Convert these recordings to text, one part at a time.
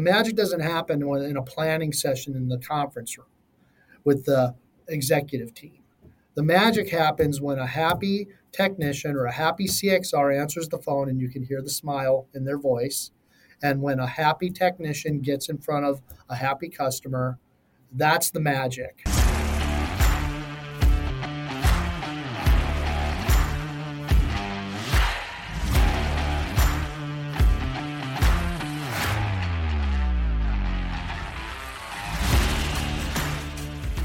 Magic doesn't happen in a planning session in the conference room with the executive team. The magic happens when a happy technician or a happy CXR answers the phone and you can hear the smile in their voice. And when a happy technician gets in front of a happy customer, that's the magic.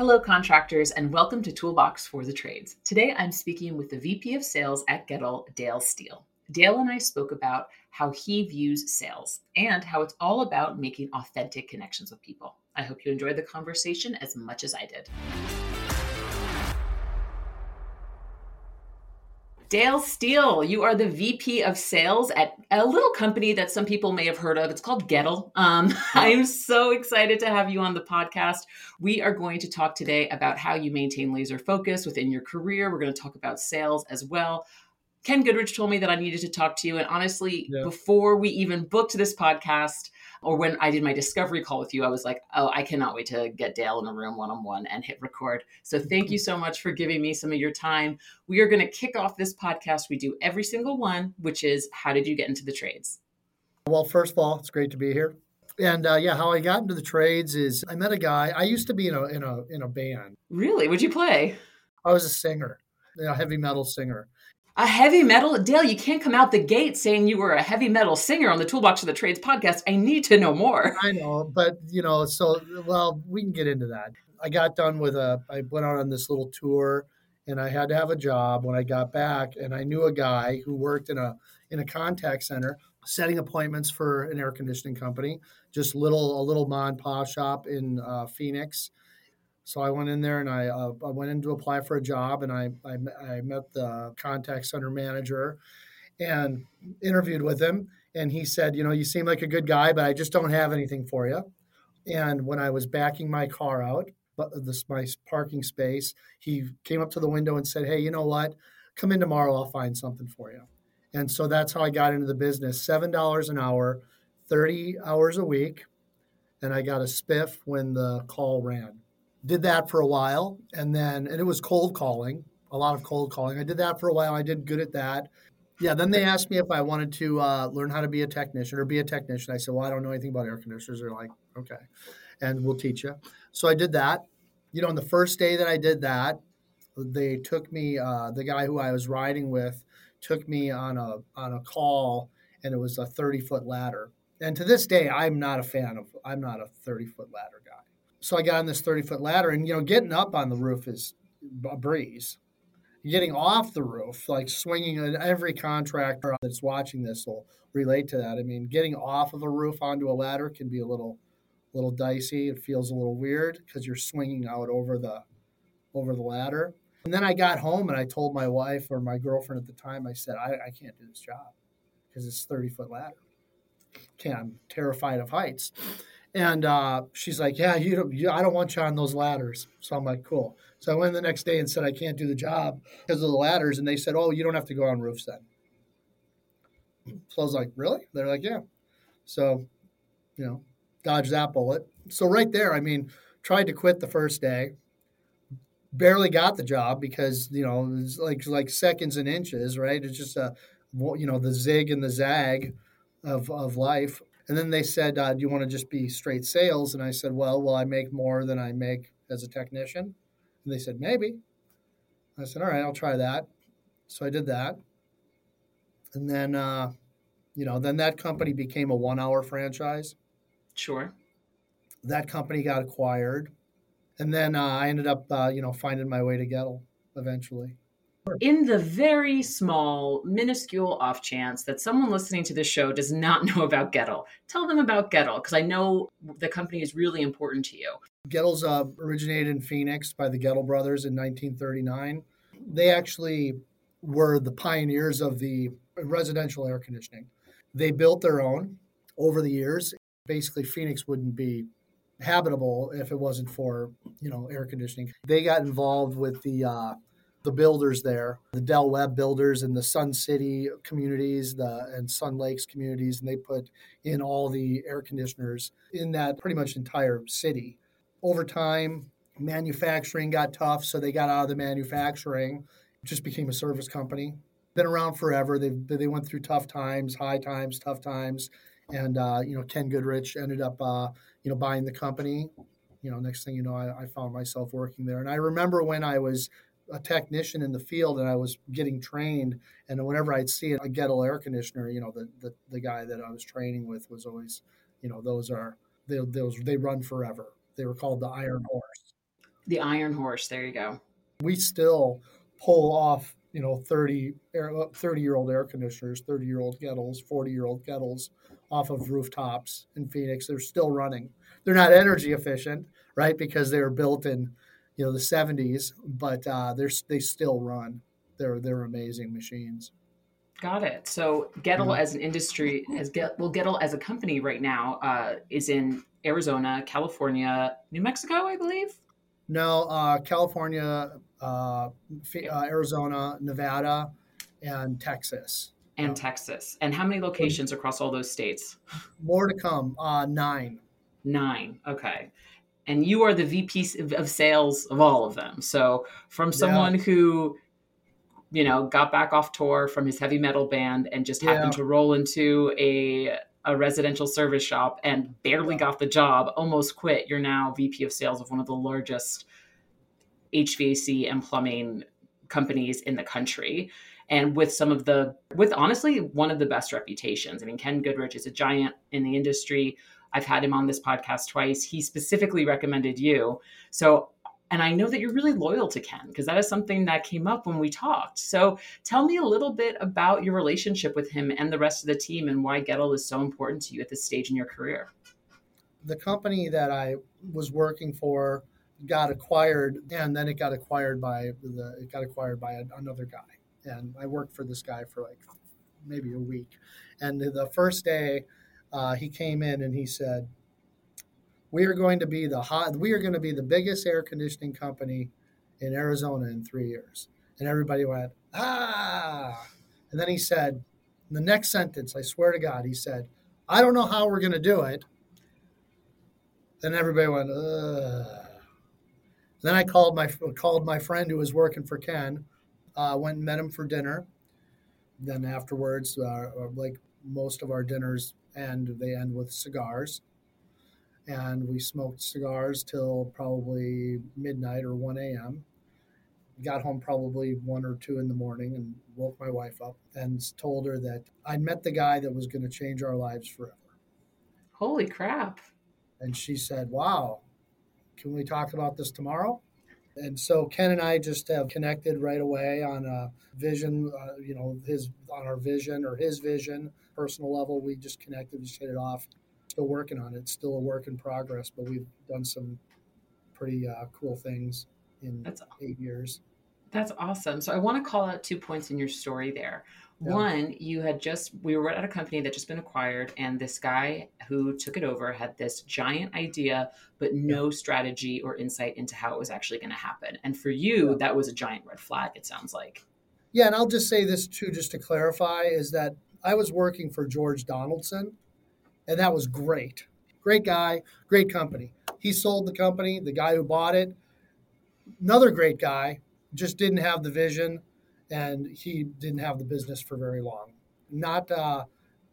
Hello, contractors, and welcome to Toolbox for the Trades. Today I'm speaking with the VP of Sales at Goettl, Dale Steele. Dale and I spoke about how he views sales and how it's all about making authentic connections with people. I hope you enjoyed the conversation as much as I did. Dale Steele, you are the VP of Sales at a little company that some people may have heard of. It's called Goettl. Um, I'm so excited to have you on the podcast. We are going to talk today about how you maintain laser focus within your career. We're going to talk about sales as well. Ken Goodrich told me that I needed to talk to you. And honestly, yeah. before we even booked this podcast, or when I did my discovery call with you, I was like, oh, I cannot wait to get Dale in a room one on one and hit record. So thank you so much for giving me some of your time. We are going to kick off this podcast. We do every single one, which is how did you get into the trades? Well, first of all, it's great to be here. And uh, yeah, how I got into the trades is I met a guy. I used to be in a in a in a band. Really? Would you play? I was a singer, a heavy metal singer a heavy metal Dale, you can't come out the gate saying you were a heavy metal singer on the Toolbox of the Trades podcast. I need to know more. I know, but you know, so well, we can get into that. I got done with a I went out on this little tour and I had to have a job when I got back and I knew a guy who worked in a in a contact center setting appointments for an air conditioning company, just little a little mom and pop shop in uh, Phoenix so I went in there and I, uh, I went in to apply for a job and I, I, I met the contact center manager and interviewed with him. And he said, You know, you seem like a good guy, but I just don't have anything for you. And when I was backing my car out, this my parking space, he came up to the window and said, Hey, you know what? Come in tomorrow, I'll find something for you. And so that's how I got into the business $7 an hour, 30 hours a week. And I got a spiff when the call ran did that for a while and then and it was cold calling a lot of cold calling. I did that for a while i did good at that. Yeah then they asked me if i wanted to uh, learn how to be a technician or be a technician. I said well i don't know anything about air conditioners. They're like okay and we'll teach you. So i did that. You know on the first day that i did that they took me uh, the guy who i was riding with took me on a on a call and it was a 30 foot ladder. And to this day i'm not a fan of i'm not a 30 foot ladder so I got on this 30 foot ladder, and you know, getting up on the roof is a breeze. Getting off the roof, like swinging, every contractor that's watching this will relate to that. I mean, getting off of a roof onto a ladder can be a little, little dicey. It feels a little weird because you're swinging out over the, over the ladder. And then I got home and I told my wife or my girlfriend at the time, I said, I, I can't do this job because it's 30 foot ladder. Can't, I'm terrified of heights. And uh, she's like, "Yeah, you don't. You, I don't want you on those ladders." So I'm like, "Cool." So I went the next day and said I can't do the job because of the ladders, and they said, "Oh, you don't have to go on roofs then." So I was like, "Really?" They're like, "Yeah." So, you know, dodge that bullet. So right there, I mean, tried to quit the first day, barely got the job because you know it's like like seconds and inches, right? It's just a you know the zig and the zag of of life. And then they said, uh, "Do you want to just be straight sales?" And I said, "Well, will I make more than I make as a technician?" And they said, "Maybe." I said, "All right, I'll try that." So I did that, and then, uh, you know, then that company became a one-hour franchise. Sure. That company got acquired, and then uh, I ended up, uh, you know, finding my way to Goettl eventually. In the very small, minuscule off chance that someone listening to this show does not know about Goettl, tell them about Goettl because I know the company is really important to you. Goettl's uh, originated in Phoenix by the Goettl brothers in 1939. They actually were the pioneers of the residential air conditioning. They built their own over the years. Basically, Phoenix wouldn't be habitable if it wasn't for you know air conditioning. They got involved with the uh, the builders there, the Del Webb builders and the Sun City communities, the and Sun Lakes communities, and they put in all the air conditioners in that pretty much entire city. Over time, manufacturing got tough, so they got out of the manufacturing, just became a service company. Been around forever. They they went through tough times, high times, tough times, and uh, you know Ken Goodrich ended up uh, you know buying the company. You know, next thing you know, I, I found myself working there, and I remember when I was a technician in the field and I was getting trained. And whenever I'd see a Goettl air conditioner, you know, the, the, the guy that I was training with was always, you know, those are, they, those, they run forever. They were called the Iron Horse. The Iron Horse. There you go. We still pull off, you know, 30, uh, 30 year old air conditioners, 30 year old Goettls, 40 year old Goettls off of rooftops in Phoenix. They're still running. They're not energy efficient, right? Because they were built in you know the 70s, but uh, they're they still run. They're they're amazing machines. Got it. So Goettl mm-hmm. as an industry, as Get, well, Goettl as a company right now uh, is in Arizona, California, New Mexico, I believe. No, uh, California, uh, uh Arizona, Nevada, and Texas. And Texas. And how many locations across all those states? More to come. Uh, nine. Nine. Okay and you are the VP of sales of all of them. So from someone yeah. who you know got back off tour from his heavy metal band and just happened yeah. to roll into a a residential service shop and barely got the job, almost quit. You're now VP of sales of one of the largest HVAC and plumbing companies in the country and with some of the with honestly one of the best reputations. I mean Ken Goodrich is a giant in the industry I've had him on this podcast twice. He specifically recommended you. So, and I know that you're really loyal to Ken because that is something that came up when we talked. So, tell me a little bit about your relationship with him and the rest of the team and why Goettl is so important to you at this stage in your career. The company that I was working for got acquired and then it got acquired by the it got acquired by another guy and I worked for this guy for like maybe a week and the first day uh, he came in and he said, "We are going to be the hot, we are going to be the biggest air conditioning company in Arizona in three years." And everybody went, "Ah!" And then he said, the next sentence, I swear to God, he said, "I don't know how we're going to do it." Then everybody went, Ugh. Then I called my called my friend who was working for Ken. Uh, went and met him for dinner. Then afterwards, uh, like most of our dinners end, they end with cigars. And we smoked cigars till probably midnight or 1 a.m. Got home probably one or two in the morning and woke my wife up and told her that I'd met the guy that was going to change our lives forever. Holy crap. And she said, Wow, can we talk about this tomorrow? And so Ken and I just have connected right away on a vision, uh, you know, his on our vision or his vision, personal level. We just connected, just hit it off. Still working on it. Still a work in progress, but we've done some pretty uh, cool things in That's, eight years. That's awesome. So I want to call out two points in your story there. Yeah. One, you had just, we were at a company that just been acquired, and this guy who took it over had this giant idea, but no strategy or insight into how it was actually going to happen. And for you, yeah. that was a giant red flag, it sounds like. Yeah. And I'll just say this too, just to clarify, is that I was working for George Donaldson, and that was great. Great guy, great company. He sold the company, the guy who bought it, another great guy, just didn't have the vision and he didn't have the business for very long. Not uh,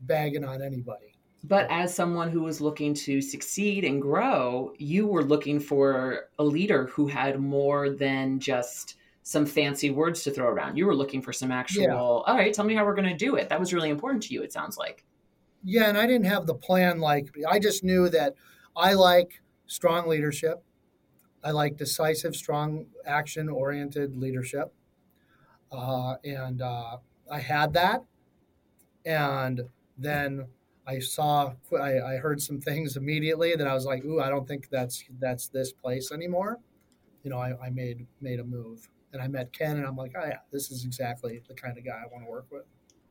bagging on anybody. But as someone who was looking to succeed and grow, you were looking for a leader who had more than just some fancy words to throw around. You were looking for some actual, yeah. all right, tell me how we're going to do it. That was really important to you, it sounds like. Yeah, and I didn't have the plan like, I just knew that I like strong leadership. I like decisive, strong, action oriented leadership. Uh, and uh, I had that. And then I saw, I, I heard some things immediately that I was like, ooh, I don't think that's that's this place anymore. You know, I, I made made a move, and I met Ken, and I'm like, oh yeah, this is exactly the kind of guy I want to work with.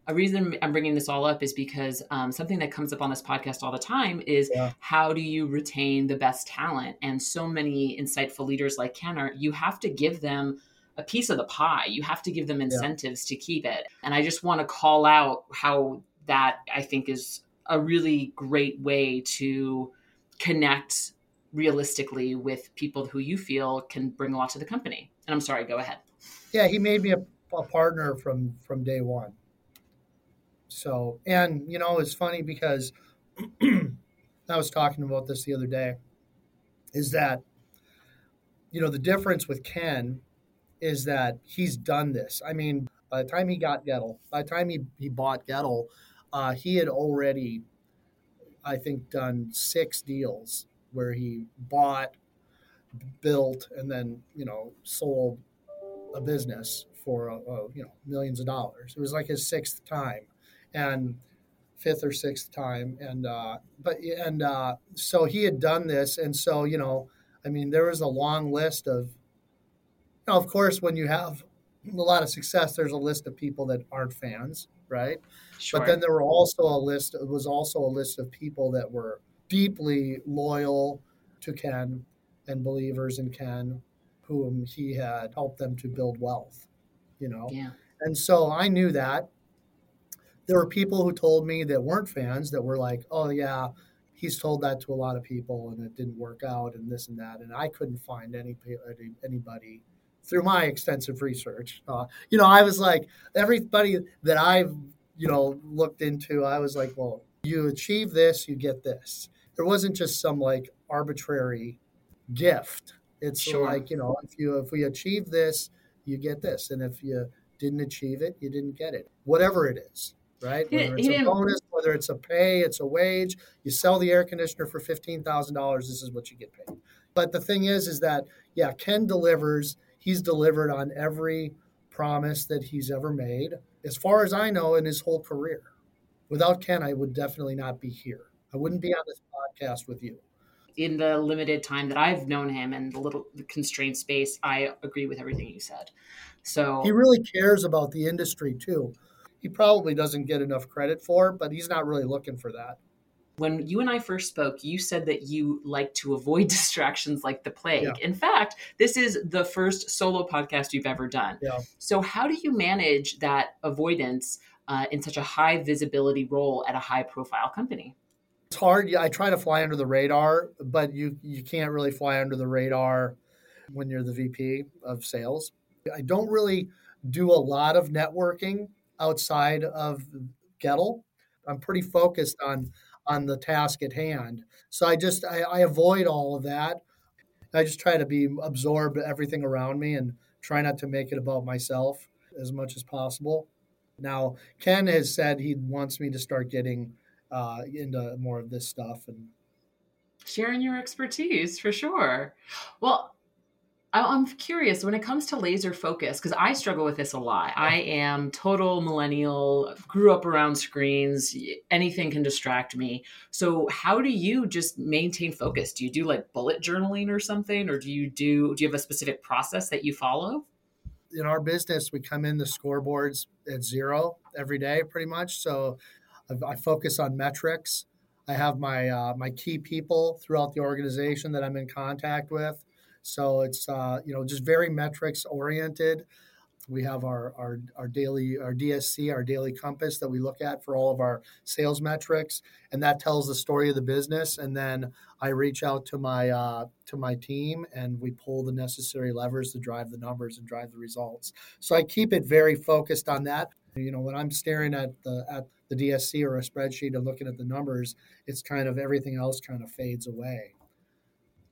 A reason I'm bringing this all up is because um, something that comes up on this podcast all the time is yeah. how do you retain the best talent? And so many insightful leaders like Ken are, you have to give them a piece of the pie. You have to give them incentives yeah. to keep it. And I just want to call out how that I think is a really great way to connect realistically with people who you feel can bring a lot to the company. And I'm sorry, go ahead. Yeah, he made me a, a partner from from day one. So, and you know, it's funny because I was talking about this the other day. Is that you know the difference with Ken is that he's done this. I mean, by the time he got Goettl, by the time he, he bought Goettl, uh, he had already, I think, done six deals where he bought, built, and then you know sold a business for uh, uh, you know millions of dollars. It was like his sixth time, and fifth or sixth time, and uh, but and uh, so he had done this, and so you know, I mean, there was a long list of. Know, of course, when you have a lot of success, there's a list of people that aren't fans, right? Sure. But then there were also a list. It was also a list of people that were deeply loyal to Ken and believers in Ken, whom he had helped them to build wealth. You know, yeah. And so I knew that. There were people who told me that weren't fans that were like, "Oh yeah, he's told that to a lot of people and it didn't work out and this and that." And I couldn't find any anybody through my extensive research. Uh, you know, I was like, everybody that I've, you know, looked into, I was like, well, you achieve this, you get this. There wasn't just some like arbitrary gift. It's sure. like, you know, if you if we achieve this, you get this. And if you didn't achieve it, you didn't get it. Whatever it is, right? Whether it's a bonus, whether it's a pay, it's a wage, you sell the air conditioner for fifteen thousand dollars, this is what you get paid. But the thing is, is that yeah, Ken delivers he's delivered on every promise that he's ever made, as far as I know, in his whole career. Without Ken, I would definitely not be here. I wouldn't be on this podcast with you. In the limited time that I've known him and the little constrained space, I agree with everything you said. So he really cares about the industry too. He probably doesn't get enough credit for, but he's not really looking for that. When you and I first spoke, you said that you like to avoid distractions like the plague. Yeah. In fact, this is the first solo podcast you've ever done. Yeah. So, how do you manage that avoidance uh, in such a high visibility role at a high profile company? It's hard. I try to fly under the radar, but you you can't really fly under the radar when you're the VP of sales. I don't really do a lot of networking outside of Goettl. I'm pretty focused on on the task at hand. So I just I, I avoid all of that. I just try to be absorb everything around me and try not to make it about myself as much as possible. Now Ken has said he wants me to start getting uh, into more of this stuff and sharing your expertise for sure. Well, I'm curious when it comes to laser focus because I struggle with this a lot. I am total millennial, grew up around screens, anything can distract me. So, how do you just maintain focus? Do you do like bullet journaling or something or do you do do you have a specific process that you follow? In our business, we come in the scoreboards at zero every day pretty much. So, I focus on metrics. I have my uh, my key people throughout the organization that I'm in contact with so it's uh, you know just very metrics oriented. We have our, our our daily our DSC our daily compass that we look at for all of our sales metrics, and that tells the story of the business. And then I reach out to my uh, to my team, and we pull the necessary levers to drive the numbers and drive the results. So I keep it very focused on that. You know, when I'm staring at the at the DSC or a spreadsheet and looking at the numbers, it's kind of everything else kind of fades away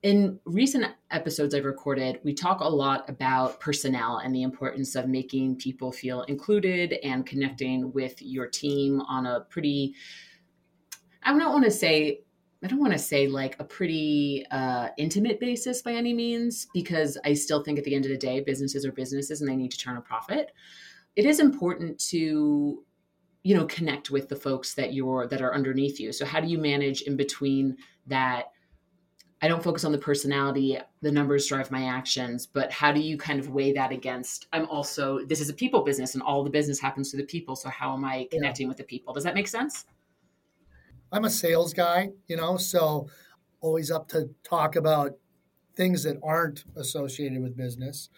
in recent episodes I've recorded, we talk a lot about personnel and the importance of making people feel included and connecting with your team on a pretty, I don't want to say, I don't want to say like a pretty uh, intimate basis by any means, because I still think at the end of the day, businesses are businesses and they need to turn a profit. It is important to you know connect with the folks that you're that are underneath you so how do you manage in between that i don't focus on the personality the numbers drive my actions but how do you kind of weigh that against i'm also this is a people business and all the business happens to the people so how am i connecting yeah. with the people? Does that make sense? I'm a sales guy you know so always up to talk about things that aren't associated with business.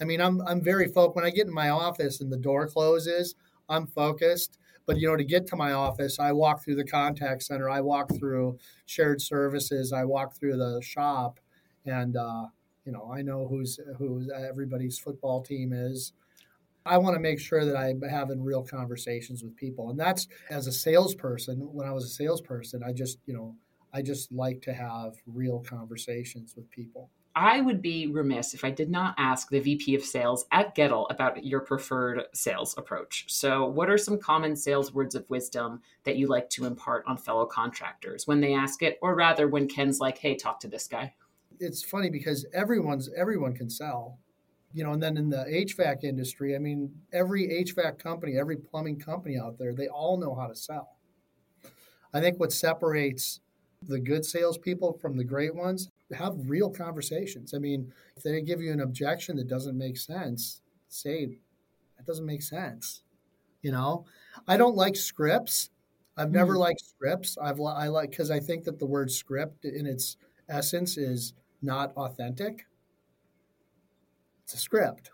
I mean i'm i'm very focused when i get in my office and the door closes i'm focused but you know, to get to my office, I walk through the contact center, I walk through shared services, I walk through the shop, and uh, you know, I know who's who everybody's football team is. I want to make sure that I'm having real conversations with people, and that's as a salesperson. When I was a salesperson, I just you know I just like to have real conversations with people. I would be remiss if I did not ask the VP of sales at Goettl about your preferred sales approach. So, what are some common sales words of wisdom that you like to impart on fellow contractors when they ask it, or rather when Ken's like, hey, talk to this guy? It's funny because everyone's everyone can sell. You know, and then in the HVAC industry, I mean, every HVAC company, every plumbing company out there, they all know how to sell. I think what separates the good salespeople from the great ones have real conversations. I mean, if they give you an objection that doesn't make sense, say that doesn't make sense. You know, I don't like scripts. I've never mm. liked scripts. I've I like because I think that the word script in its essence is not authentic. It's a script.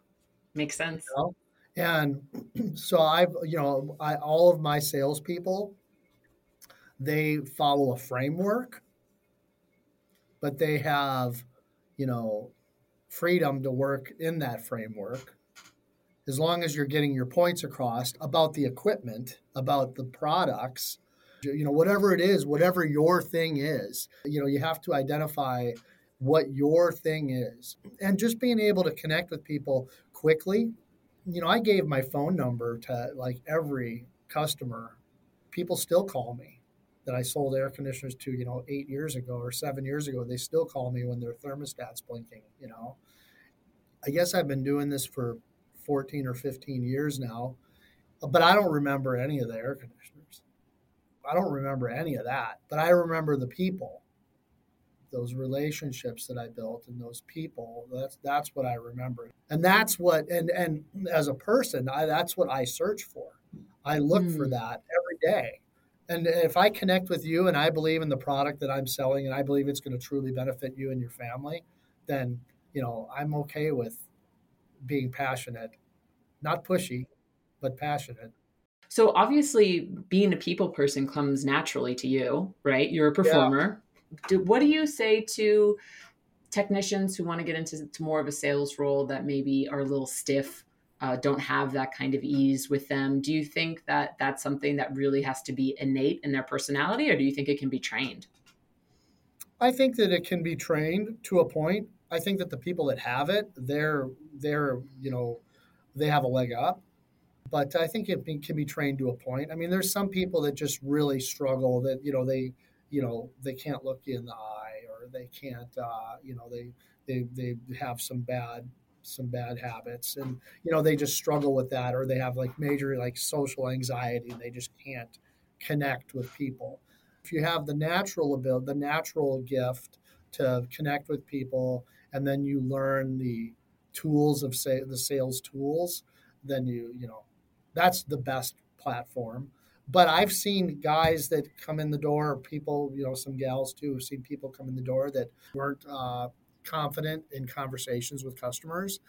Makes sense. You know? And so I've, you know, I, all of my salespeople, they follow a framework but they have, you know, freedom to work in that framework as long as you're getting your points across about the equipment, about the products, you know, whatever it is, whatever your thing is, you know, you have to identify what your thing is. And just being able to connect with people quickly. You know, I gave my phone number to like every customer. People still call me that I sold air conditioners to, you know, eight years ago or seven years ago, they still call me when their thermostat's blinking, you know. I guess I've been doing this for 14 or 15 years now, but I don't remember any of the air conditioners. I don't remember any of that, but I remember the people, those relationships that I built and those people. That's that's what I remember. And that's what and and as a person, I that's what I search for. I look mm. for hmm. that every day and if I connect with you and I believe in the product that I'm selling and I believe it's going to truly benefit you and your family, then, you know, I'm okay with being passionate, not pushy, but passionate. So obviously being a people person comes naturally to you, right? You're a performer. Yeah. Do, what do you say to technicians who want to get into more of a sales role that maybe are a little stiff uh, don't have that kind of ease with them. Do you think that that's something that really has to be innate in their personality, or do you think it can be trained? I think that it can be trained to a point. I think that the people that have it, they're they're you know they have a leg up. But I think it can be trained to a point. I mean, there's some people that just really struggle. That you know they you know they can't look you in the eye, or they can't uh, you know they they they have some bad some bad habits and you know they just struggle with that or they have like major like social anxiety and they just can't connect with people. If you have the natural ability the natural gift to connect with people and then you learn the tools of say the sales tools then you you know that's the best platform. But i've seen guys that come in the door people you know some gals too have seen people come in the door that weren't uh, confident in conversations with customers.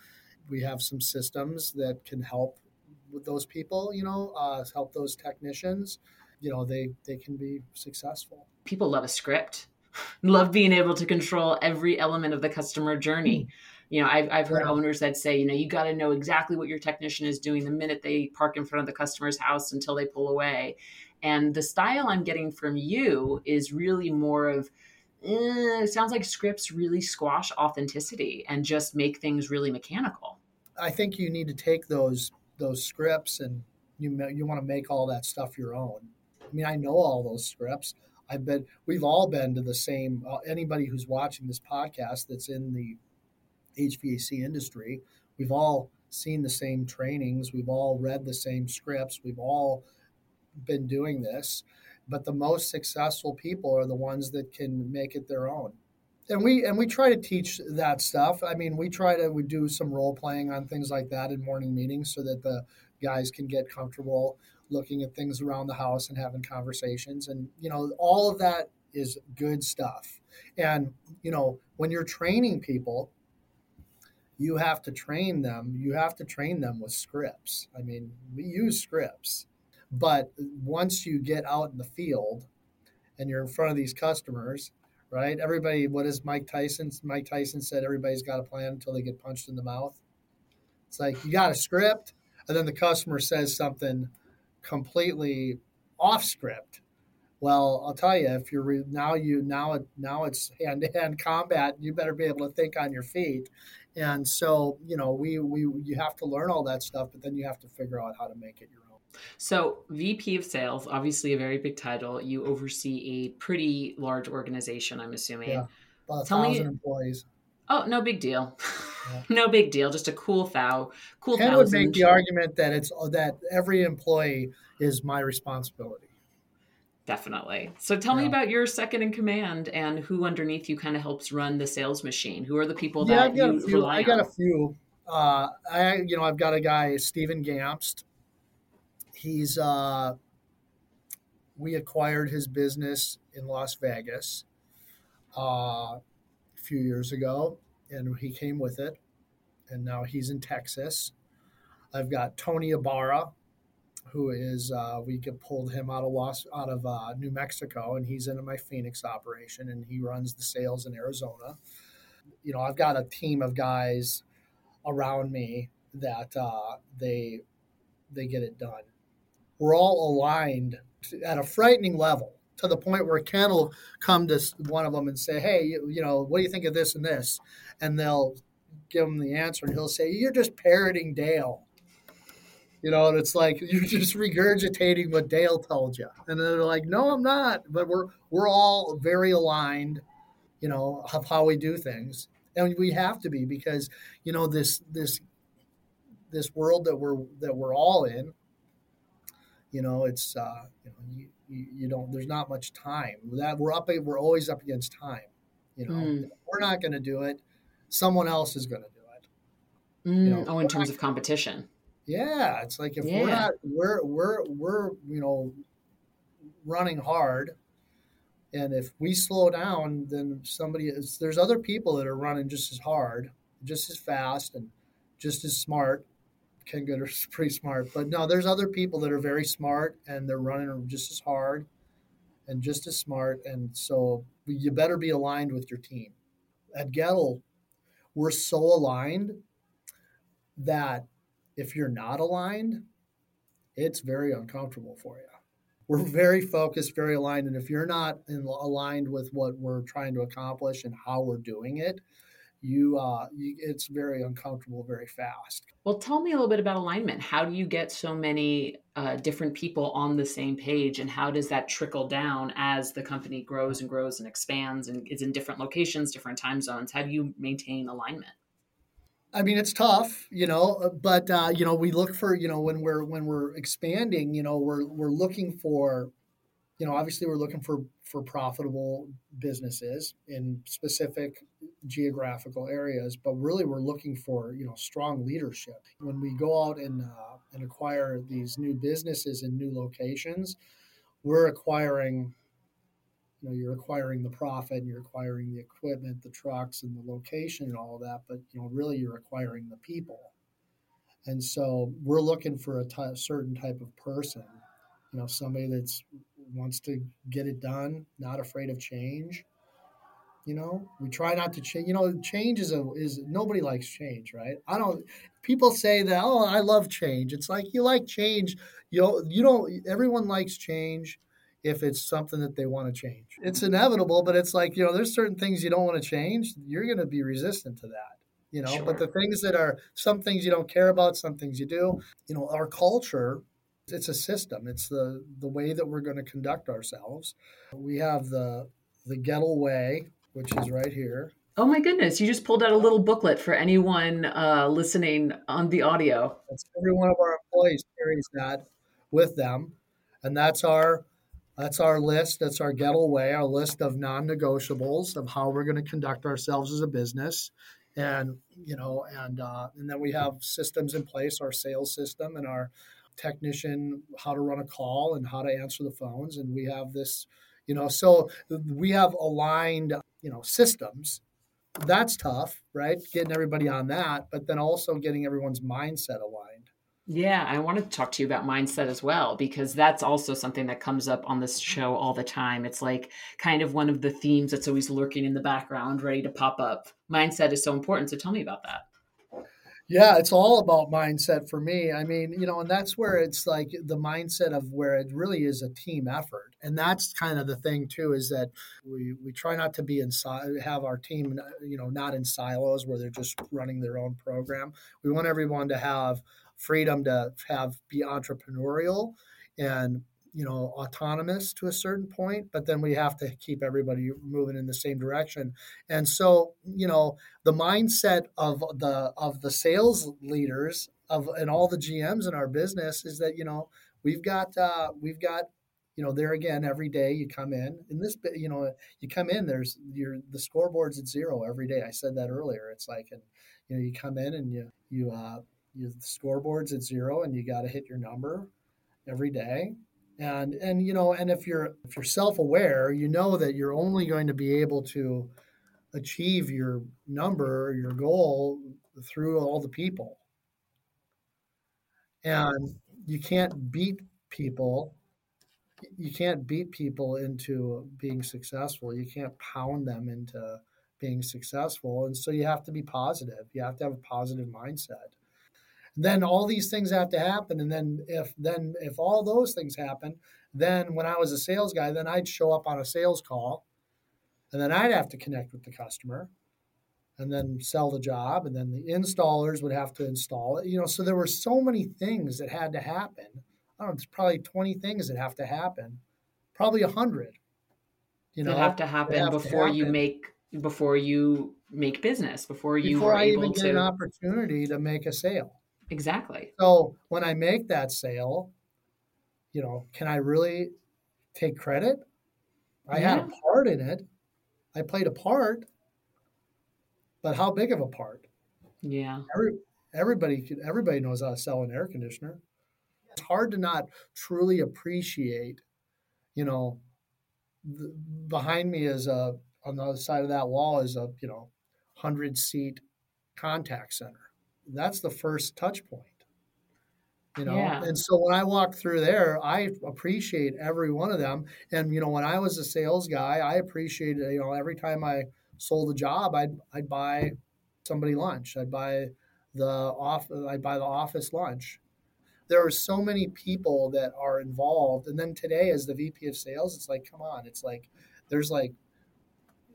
We have some systems that can help with those people, you know, uh, help those technicians. You know, they they can be successful. People love a script. love being able to control every element of the customer journey. You know, I've, I've heard yeah. owners that say, you know, you got to know exactly what your technician is doing the minute they park in front of the customer's house until they pull away. And the style I'm getting from you is really more of eh, it sounds like scripts really squash authenticity and just make things really mechanical. I think you need to take those those scripts and you you want to make all that stuff your own. I mean, I know all those scripts. I've been we've all been to the same uh, anybody who's watching this podcast that's in the HVAC industry, we've all seen the same trainings, we've all read the same scripts, we've all been doing this, but the most successful people are the ones that can make it their own. And we and we try to teach that stuff. I mean, we try to we do some role playing on things like that in morning meetings so that the guys can get comfortable looking at things around the house and having conversations and you know all of that is good stuff. And you know, when you're training people, you have to train them. You have to train them with scripts. I mean, we use scripts, but once you get out in the field and you're in front of these customers, right? Everybody, what is Mike Tyson? Mike Tyson said everybody's got a plan until they get punched in the mouth. It's like you got a script, and then the customer says something completely off script. Well, I'll tell you, if you're re- now you now it now it's hand to hand combat, you better be able to think on your feet and so, you know, we, we, you have to learn all that stuff, but then you have to figure out how to make it your own. So, VP of Sales, obviously a very big title. You oversee a pretty large organization, I'm assuming. Yeah, about a Tell thousand me, employees. Oh, no big deal. Yeah. no big deal. Just a cool thou. Cool. Ken would make the argument that it's that every employee is my responsibility. Definitely. So tell yeah. me about your second in command and who underneath you kind of helps run the sales machine. Who are the people that yeah, that you few, rely I got on? a few. Uh, I you know I've got a guy Stephen Gamst. He's uh, we acquired his business in Las Vegas uh, a few years ago, and he came with it, and now he's in Texas. I've got Tony Ibarra, who is uh, we pulled him out of Los, out of uh, New Mexico, and he's in my Phoenix operation, and he runs the sales in Arizona. You know, I've got a team of guys around me that uh, they they get it done. We're all aligned at a frightening level to the point where Ken will come to one of them and say, "Hey, you, you know, what do you think of this and this?" And they'll give him the answer, and he'll say, "You're just parroting Dale." you know, and it's like you're just regurgitating what Dale told you, and they're like, "No, I'm not." But we're we're all very aligned, you know, of how we do things, and we have to be because you know this this this world that we're that we're all in. You know, it's uh, you know you, you, you don't. There's not much time. That we're up. We're always up against time. You know, mm. we're not going to do it. Someone else is going to do it. Mm. You know, oh, in terms of competition yeah, it's like if yeah. we're not we're we're we're you know running hard and if we slow down then somebody is there's other people that are running just as hard just as fast and just as smart ken Goodrich's pretty smart but no there's other people that are very smart and they're running just as hard and just as smart and so you better be aligned with your team at Goettl we're so aligned that if you're not aligned, it's very uncomfortable for you. We're very focused, very aligned. And if you're not in, aligned with what we're trying to accomplish and how we're doing it, you, uh, you, it's very uncomfortable very fast. Well, tell me a little bit about alignment. How do you get so many uh, different people on the same page, and how does that trickle down as the company grows and grows and expands and is in different locations, different time zones? How do you maintain alignment? I mean, it's tough, you know, uh, but uh, you know, we look for, you know, when we're when we're expanding, you know, we're we're looking for, you know, obviously we're looking for for profitable businesses in specific geographical areas, but really we're looking for, you know, strong leadership. When we go out and uh, and acquire these new businesses in new locations, we're acquiring you know you're acquiring the profit and you're acquiring the equipment the trucks and the location and all of that but you know really you're acquiring the people and so we're looking for a certain type of person you know somebody that's wants to get it done not afraid of change you know we try not to change you know change is a is nobody likes change right i don't people say that oh i love change it's like you like change you know you don't everyone likes change if it's something that they want to change. It's inevitable, but it's like, you know, there's certain things you don't want to change. You're going to be resistant to that, you know, sure. but the things that are some things you don't care about, some things you do, you know, our culture, it's a system. It's the, the way that we're going to conduct ourselves. We have the, the Goettl way, which is right here. Oh my goodness! You just pulled out a little booklet for anyone uh, listening on the audio. That's every one of our employees carries that with them and that's our that's our list. That's our Goettl way, our list of non-negotiables of how we're going to conduct ourselves as a business, and you know, and uh, and then we have systems in place, our sales system and our technician, how to run a call and how to answer the phones, and we have this, you know, so we have aligned, you know, systems. That's tough, right? Getting everybody on that, but then also getting everyone's mindset aligned. Yeah, I want to talk to you about mindset as well because that's also something that comes up on this show all the time. It's like kind of one of the themes that's always lurking in the background, ready to pop up. Mindset is so important. So tell me about that. Yeah, it's all about mindset for me. I mean, you know, and that's where it's like the mindset of where it really is a team effort. And that's kind of the thing too is that we we try not to be inside have our team you know not in silos where they're just running their own program. We want everyone to have freedom to have be entrepreneurial and you know autonomous to a certain point but then we have to keep everybody moving in the same direction. And so you know the mindset of the of the sales leaders of and all the gms in our business is that you know we've got uh, we've got you know there again every day you come in in this you know you come in there's your the scoreboard's at zero every day. I said that earlier. It's like and you know you come in and you you uh you, the scoreboard's at zero and you got to hit your number every day and and you know and if you're if you're self-aware you know that you're only going to be able to achieve your number your goal through all the people. And you can't beat people you can't beat people into being successful. You can't pound them into being successful. And so you have to be positive. You have to have a positive mindset then all these things have to happen. And then if then if all those things happen then when i was a sales guy then i'd show up on a sales call. And then i'd have to connect with the customer and then sell the job. And then the installers would have to install it. You know so there were so many things that had to happen. I don't know it's probably 20 things that have to happen. Probably 100 you know? that have to happen have before to happen. you make before you make business before you before I even get to... an opportunity to make a sale Exactly. So when I make that sale, you know, can I really take credit? I yeah. had a part in it. I played a part, but how big of a part? Yeah. Every, everybody could, everybody knows how to sell an air conditioner. It's hard to not truly appreciate, you know, the, behind me is a on the other side of that wall is a you know hundred seat contact center that's the first touch point you know? Yeah. and so when i walk through there i appreciate every one of them. And you know when i was a sales guy i appreciated you know every time i sold a job i'd i'd buy somebody lunch. I'd buy the off i'd buy the office lunch. There are so many people that are involved. And then today as the vp of sales it's like come on it's like there's like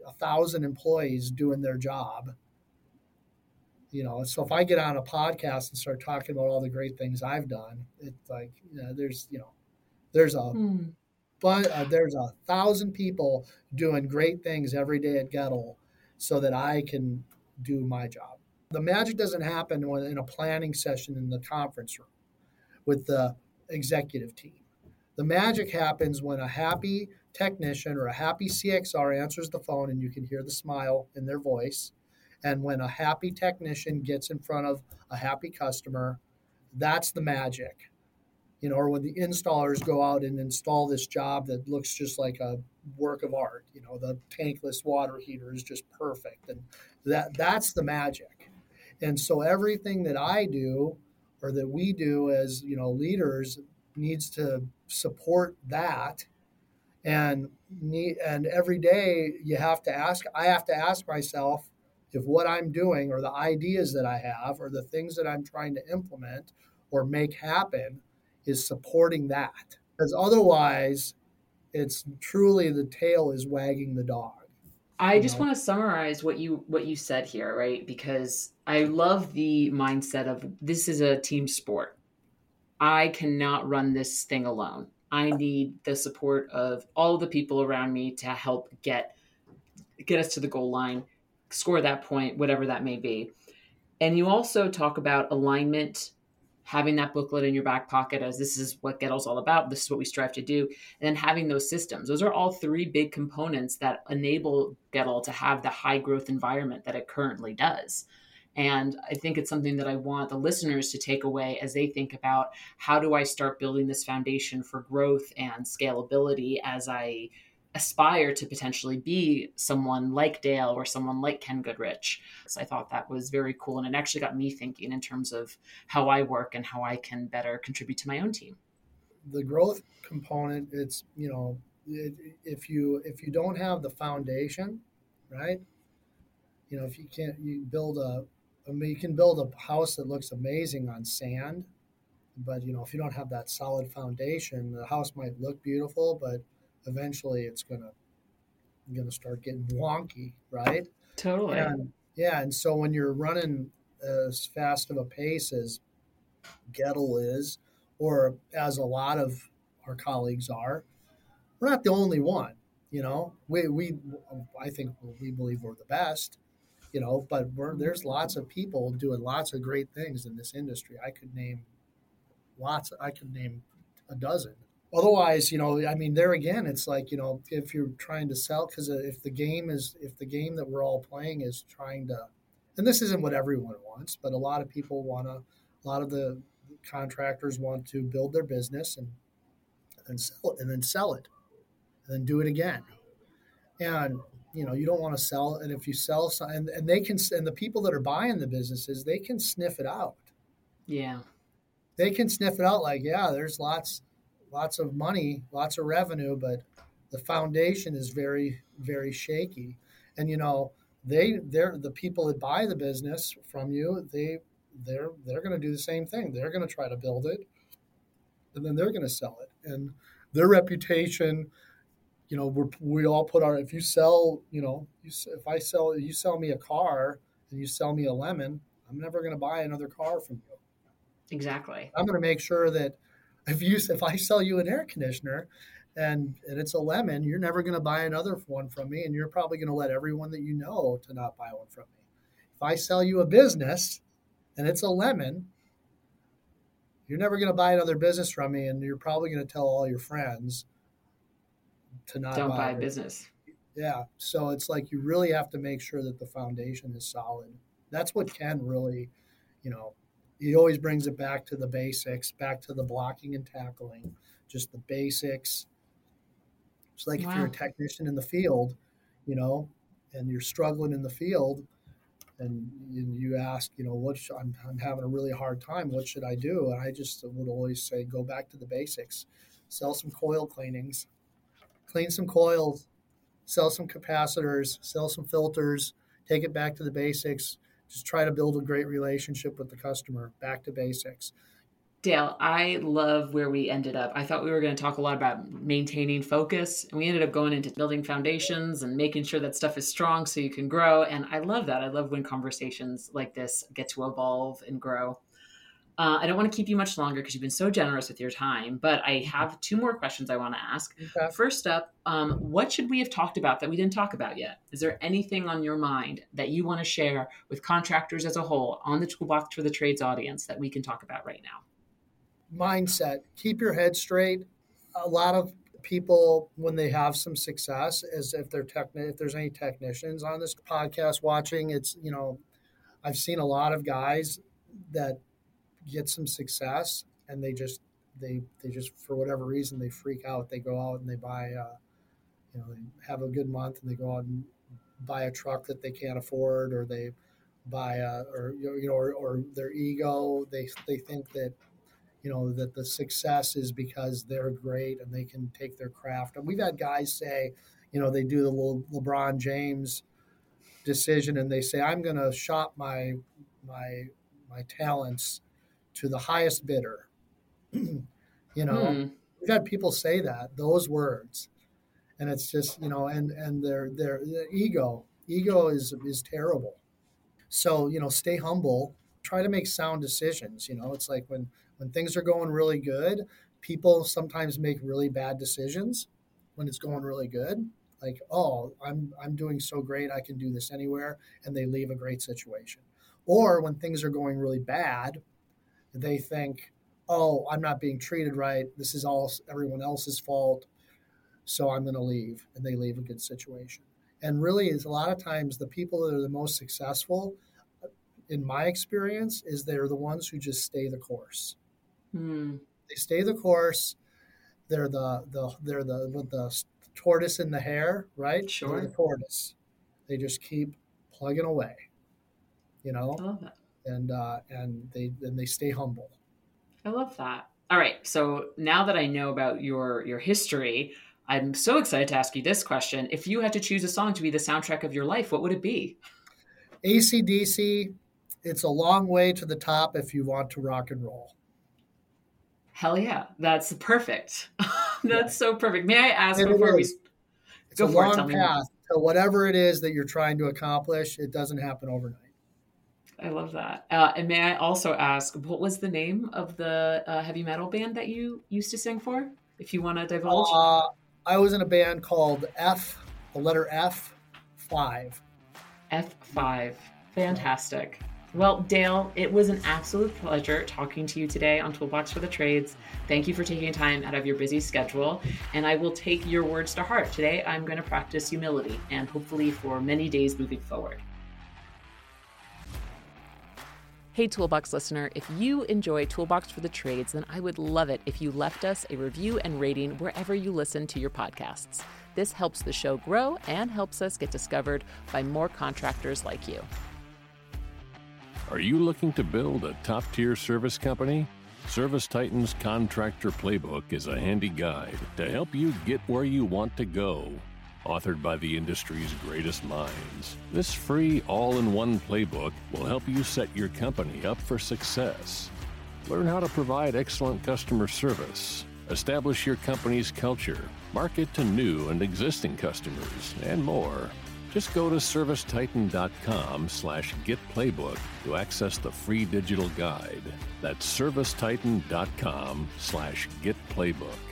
a thousand employees doing their job you know so if i get on a podcast and start talking about all the great things i've done it's like you know, there's you know there's a hmm. but uh, there's a thousand people doing great things every day at Goettl so that i can do my job. The magic doesn't happen when in a planning session in the conference room with the executive team. The magic happens when a happy technician or a happy cxr answers the phone and you can hear the smile in their voice and when a happy technician gets in front of a happy customer, that's the magic. You know, or when the installers go out and install this job that looks just like a work of art, you know, the tankless water heater is just perfect. And that that's the magic. And so everything that I do or that we do as, you know, leaders needs to support that and need, and every day you have to ask i have to ask myself if what I'm doing or the ideas that I have or the things that I'm trying to implement or make happen is supporting that. Because otherwise, it's truly the tail is wagging the dog. I just know? want to summarize what you what you said here, right? Because I love the mindset of this is a team sport. I cannot run this thing alone. I need the support of all the people around me to help get get us to the goal line score that point, whatever that may be. And you also talk about alignment having that booklet in your back pocket as this is what Goettl's all about, this is what we strive to do, and then having those systems. Those are all three big components that enable Goettl to have the high growth environment that it currently does. And I think it's something that I want the listeners to take away as they think about how do I start building this foundation for growth and scalability as I aspire to potentially be someone like Dale or someone like Ken Goodrich. So I thought that was very cool. And it actually got me thinking in terms of how I work and how I can better contribute to my own team. The growth component, it's, you know, it, if you if you don't have the foundation, right? You know, if you can't you build a I mean, you can build a house that looks amazing on sand, but you know, if you don't have that solid foundation, the house might look beautiful, but eventually it's gonna gonna start getting wonky, right? Totally. And, yeah, and so when you're running as fast of a pace as Goettl is, or as a lot of our colleagues are, we're not the only one. You know, we we I think we believe we're the best. You know, but there's lots of people doing lots of great things in this industry. I could name lots. I could name a dozen otherwise you know i mean there again it's like you know if you're trying to sell because uh, if the game is if the game that we're all playing is trying to and this isn't what everyone wants but a lot of people want to a lot of the contractors want to build their business and and sell it and then sell it and then do it again. And you know you don't want to sell and if you sell and, and they can and the people that are buying the businesses they can sniff it out. Yeah. They can sniff it out like yeah there's lots lots of money, lots of revenue, but the foundation is very, very shaky. And you know, they they're the people that buy the business from you, they they're they're going to do the same thing. They're going to try to build it, and then they're going to sell it. And their reputation, you know, we we all put our if you sell, you know, you, if I sell you sell me a car and you sell me a lemon, I'm never going to buy another car from you. Exactly. I'm going to make sure that if you if I sell you an air conditioner and and it's a lemon, you're never going to buy another one from me, and you're probably going to let everyone that you know to not buy one from me. If I sell you a business and it's a lemon, you're never going to buy another business from me, and you're probably going to tell all your friends to not don't buy, buy business. Yeah, so it's like you really have to make sure that the foundation is solid. That's what Ken really, you know, he always brings it back to the basics, back to the blocking and tackling, just the basics. It's like wow. if you're a technician in the field, you know, and you're struggling in the field, and you ask, you know, what I'm, I'm having a really hard time. What should I do? And I just would always say, go back to the basics. Sell some coil cleanings, clean some coils, sell some capacitors, sell some filters, take it back to the basics just try to build a great relationship with the customer back to basics Dale, I love where we ended up. I thought we were going to talk a lot about maintaining focus, and we ended up going into building foundations and making sure that stuff is strong so you can grow. And I love that. I love when conversations like this get to evolve and grow. Uh, I don't want to keep you much longer because you've been so generous with your time, but I have two more questions I want to ask. Okay. First up, um, what should we have talked about that we didn't talk about yet? Is there anything on your mind that you want to share with contractors as a whole on the Toolbox for the Trades audience that we can talk about right now? Mindset. Keep your head straight. A lot of people, when they have some success, as if they're techni- if there's any technicians on this podcast watching, it's you know, I've seen a lot of guys that get some success and they just they they just for whatever reason they freak out. They go out and they buy uh, you know they have a good month and they go out and buy a truck that they can't afford or they buy a, or you know or, or their ego. They they think that you know that the success is because they're great and they can take their craft. And we've had guys say you know they do the little LeBron James decision and they say I'm going to shop my my my talents to the highest bidder. you know, hmm. we've had people say that those words, and it's just you know, and and their their, their ego ego is is terrible. So you know, stay humble. Try to make sound decisions. You know, it's like when when things are going really good, people sometimes make really bad decisions when it's going really good like oh i'm i'm doing so great i can do this anywhere and they leave a great situation or when things are going really bad they think, oh, I'm not being treated right. This is all everyone else's fault. So I'm going to leave. And they leave a good situation. And really, is a lot of times the people that are the most successful, in my experience, is they're the ones who just stay the course. Hmm. They stay the course. They're the the they're the with the tortoise in the hare, right? Sure. They're the tortoise. They just keep plugging away, you know, I love that. And uh, and they and they stay humble. I love that. All right. So now that I know about your your history, I'm so excited to ask you this question. If you had to choose a song to be the soundtrack of your life, what would it be? ACDC, it's a long way to the top if you want to rock and roll. Hell yeah. That's perfect. That's so perfect. May I ask it before we is. It's Go a for it, long me path to whatever it is that you're trying to accomplish. It doesn't happen overnight. I love that. Uh, and may I also ask, what was the name of the uh, heavy metal band that you used to sing for? If you want to divulge. Uh, I was in a band called F, the letter F, five. F5. Fantastic. Well, Dale, it was an absolute pleasure talking to you today on Toolbox for the Trades. Thank you for taking time out of your busy schedule, and I will take your words to heart. Today, I'm going to practice humility and hopefully for many days moving forward. Hey, Toolbox listener, if you enjoy Toolbox for the Trades, then I would love it if you left us a review and rating wherever you listen to your podcasts. This helps the show grow and helps us get discovered by more contractors like you. Are you looking to build a top tier service company? ServiceTitan's Contractor Playbook is a handy guide to help you get where you want to go. Authored by the industry's greatest minds, this free all in one playbook will help you set your company up for success. Learn how to provide excellent customer service, establish your company's culture, market to new and existing customers, and more. Just go to servicetitan.com slash getplaybook to access the free digital guide. That's servicetitan.com slash getplaybook.